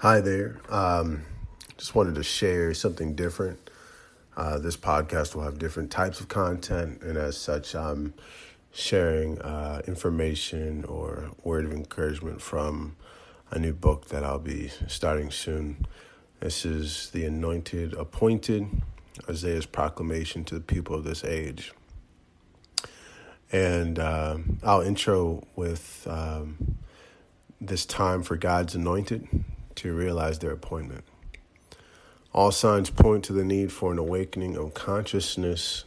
Hi there. Um, just wanted to share something different. Uh, this podcast will have different types of content, and as such, I'm sharing uh, information or word of encouragement from a new book that I'll be starting soon. This is The Anointed Appointed Isaiah's proclamation to the people of this age. And uh, I'll intro with um, this time for God's anointed to realize their appointment. All signs point to the need for an awakening of consciousness,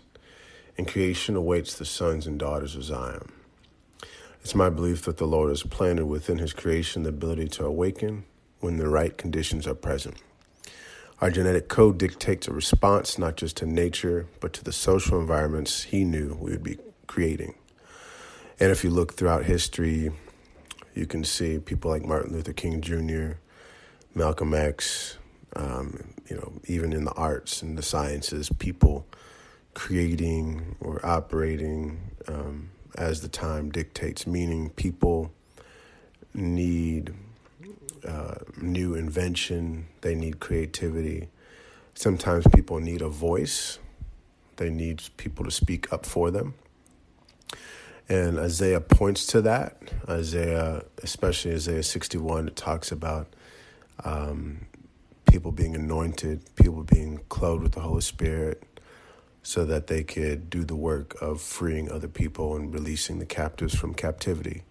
and creation awaits the sons and daughters of Zion. It's my belief that the Lord has planted within his creation the ability to awaken when the right conditions are present. Our genetic code dictates a response not just to nature, but to the social environments he knew we would be creating. And if you look throughout history, you can see people like Martin Luther King Jr., Malcolm X, um, you know, even in the arts and the sciences, people creating or operating um, as the time dictates, meaning people need uh, new invention, they need creativity. Sometimes people need a voice, they need people to speak up for them. And Isaiah points to that. Isaiah, especially Isaiah 61, it talks about um, people being anointed, people being clothed with the Holy Spirit, so that they could do the work of freeing other people and releasing the captives from captivity.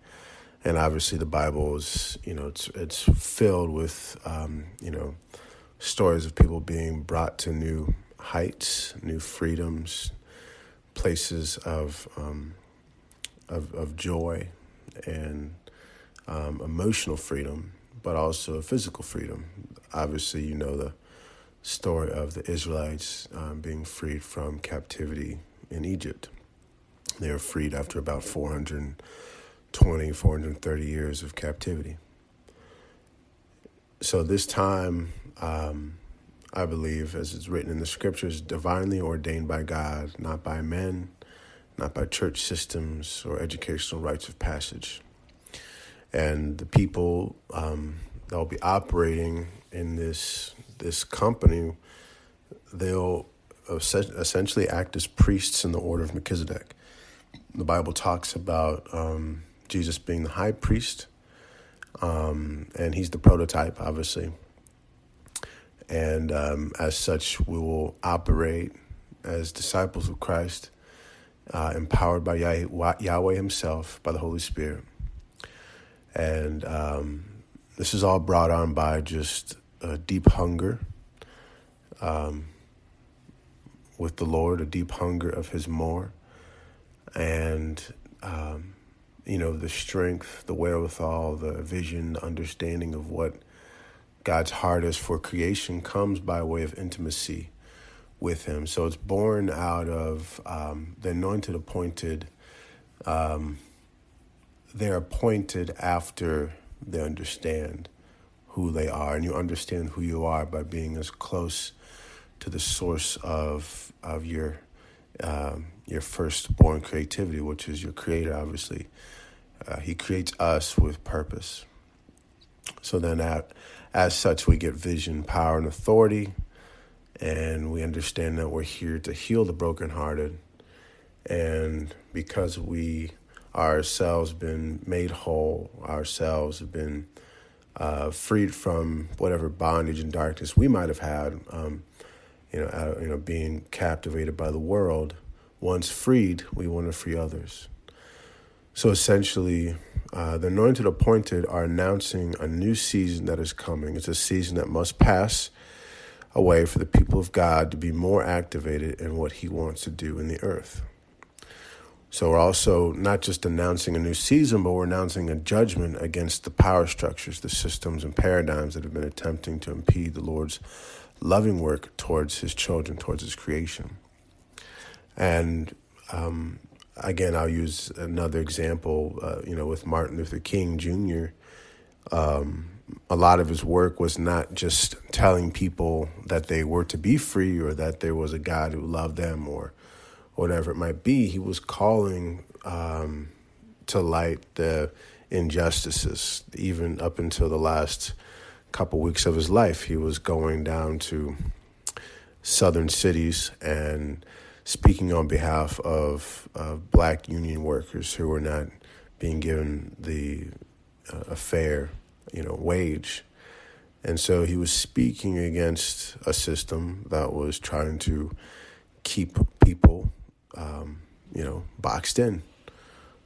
And obviously, the Bible is, you know, it's it's filled with, um, you know, stories of people being brought to new heights, new freedoms, places of um, of, of joy and um, emotional freedom, but also physical freedom. Obviously, you know the story of the Israelites um, being freed from captivity in Egypt. They were freed after about 420, 430 years of captivity. So, this time, um, I believe, as it's written in the scriptures, divinely ordained by God, not by men not by church systems or educational rites of passage. And the people um, that will be operating in this this company, they'll essentially act as priests in the order of Melchizedek. The Bible talks about um, Jesus being the high priest, um, and he's the prototype, obviously. And um, as such, we will operate as disciples of Christ uh, empowered by Yahweh Himself, by the Holy Spirit. And um, this is all brought on by just a deep hunger um, with the Lord, a deep hunger of His more, and um, you know the strength, the wherewithal, the vision, the understanding of what God's heart is for creation comes by way of intimacy with him. So it's born out of um, the anointed appointed. Um, they're appointed after they understand who they are, and you understand who you are by being as close to the source of of your um, your firstborn creativity, which is your Creator. Obviously, uh, He creates us with purpose. So then, at, as such, we get vision, power, and authority and we understand that we're here to heal the brokenhearted. And because we ourselves been made whole, ourselves have been uh, freed from whatever bondage and darkness we might have had, um, you know, you know, being captivated by the world. Once freed, we want to free others. So essentially, uh, the anointed appointed are announcing a new season that is coming. It's a season that must pass away for the people of God to be more activated in what He wants to do in the earth. So we're also not just announcing a new season, but we're announcing a judgment against the power structures, the systems, and paradigms that have been attempting to impede the Lord's loving work towards His children, towards His creation. And um, again, I'll use another example. Uh, you know, with Martin Luther King Jr. Um, a lot of his work was not just telling people that they were to be free or that there was a God who loved them or whatever it might be. He was calling um, to light the injustices, even up until the last couple weeks of his life, he was going down to southern cities and speaking on behalf of uh, black union workers who were not being given the uh, a fair, you know, wage. And so he was speaking against a system that was trying to keep people, you know, boxed in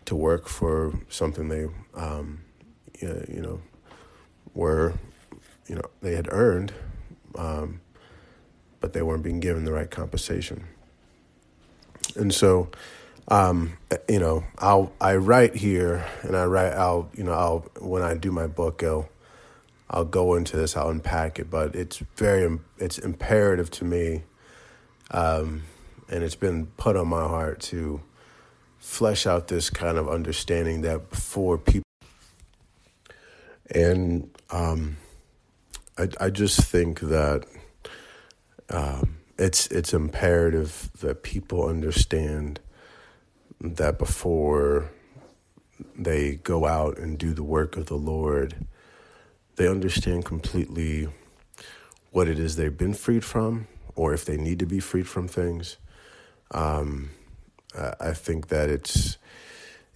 to work for something they, um, you know, were, you know, they had earned, um, but they weren't being given the right compensation. And so, um, you know, I'll I write here, and I write. I'll you know, I'll when I do my book, I'll I'll go into this. I'll unpack it, but it's very it's imperative to me, um, and it's been put on my heart to flesh out this kind of understanding that before people, and um, I I just think that. Um, it's it's imperative that people understand that before they go out and do the work of the Lord, they understand completely what it is they've been freed from, or if they need to be freed from things. Um, I think that it's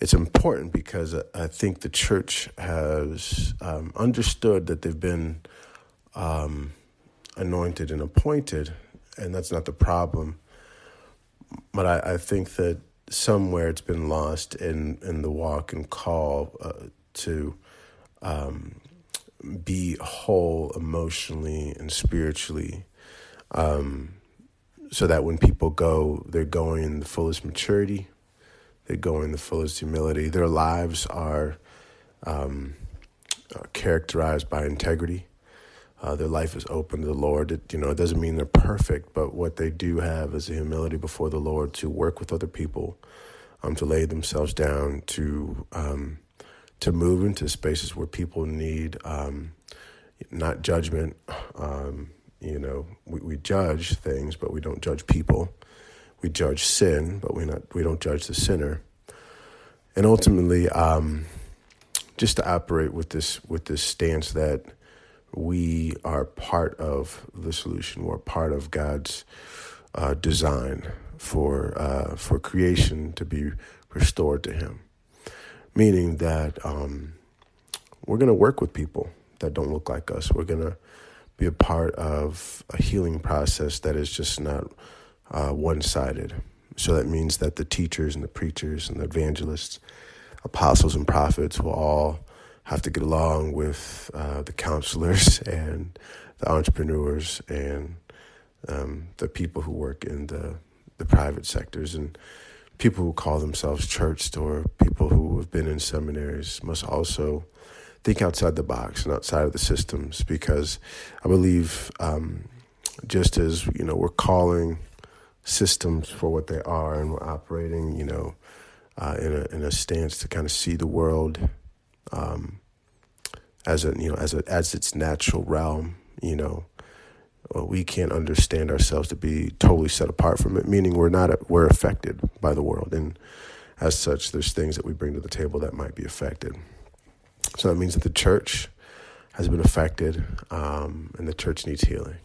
it's important because I think the church has um, understood that they've been um, anointed and appointed and that's not the problem. But I, I think that somewhere it's been lost in, in the walk and call uh, to um, be whole emotionally and spiritually. Um, so that when people go, they're going in the fullest maturity, they're going in the fullest humility. Their lives are um, characterized by integrity. Uh, their life is open to the Lord. It, you know, it doesn't mean they're perfect, but what they do have is a humility before the Lord to work with other people, um, to lay themselves down, to um, to move into spaces where people need um, not judgment. Um, you know, we, we judge things, but we don't judge people. We judge sin, but we not we don't judge the sinner. And ultimately, um, just to operate with this with this stance that we are part of the solution. We're part of God's uh, design for uh, for creation to be restored to Him. Meaning that um, we're going to work with people that don't look like us. We're going to be a part of a healing process that is just not uh, one sided. So that means that the teachers and the preachers and the evangelists, apostles and prophets will all have to get along with uh, the counselors and the entrepreneurs and um, the people who work in the the private sectors and people who call themselves churched or people who have been in seminaries must also think outside the box and outside of the systems because I believe um, just as you know we're calling systems for what they are and we're operating you know uh, in a in a stance to kind of see the world um, as a you know as a as its natural realm. You know, we can't understand ourselves to be totally set apart from it. Meaning we're not we're affected by the world, and as such, there's things that we bring to the table that might be affected. So that means that the church has been affected, um, and the church needs healing.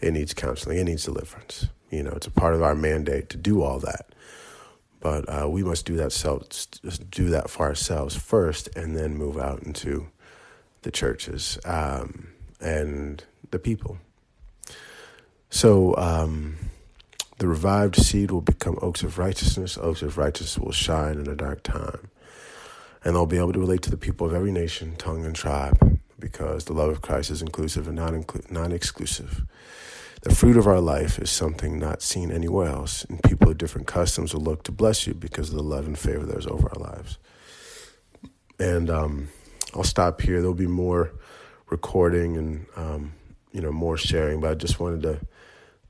It needs counseling. It needs deliverance. You know, it's a part of our mandate to do all that but uh, we must do that self, do that for ourselves first, and then move out into the churches um, and the people. So um, the revived seed will become oaks of righteousness. Oaks of righteousness will shine in a dark time, and they'll be able to relate to the people of every nation, tongue, and tribe, because the love of Christ is inclusive and not inclu- non-exclusive. The fruit of our life is something not seen anywhere else, and people of different customs will look to bless you because of the love and favor that is over our lives. And um, I'll stop here. There'll be more recording and um, you know more sharing, but I just wanted to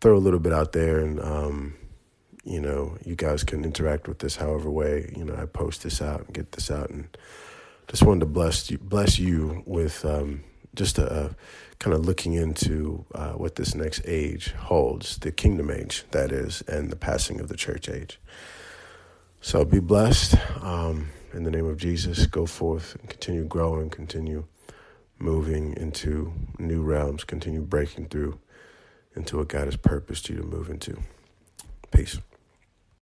throw a little bit out there, and um, you know you guys can interact with this however way you know I post this out and get this out, and just wanted to bless you, bless you with um, just a, a kind of looking into uh, what this next age holds, the kingdom age, that is, and the passing of the church age. So be blessed. Um, in the name of Jesus, go forth and continue growing, continue moving into new realms, continue breaking through into what God has purposed you to move into. Peace.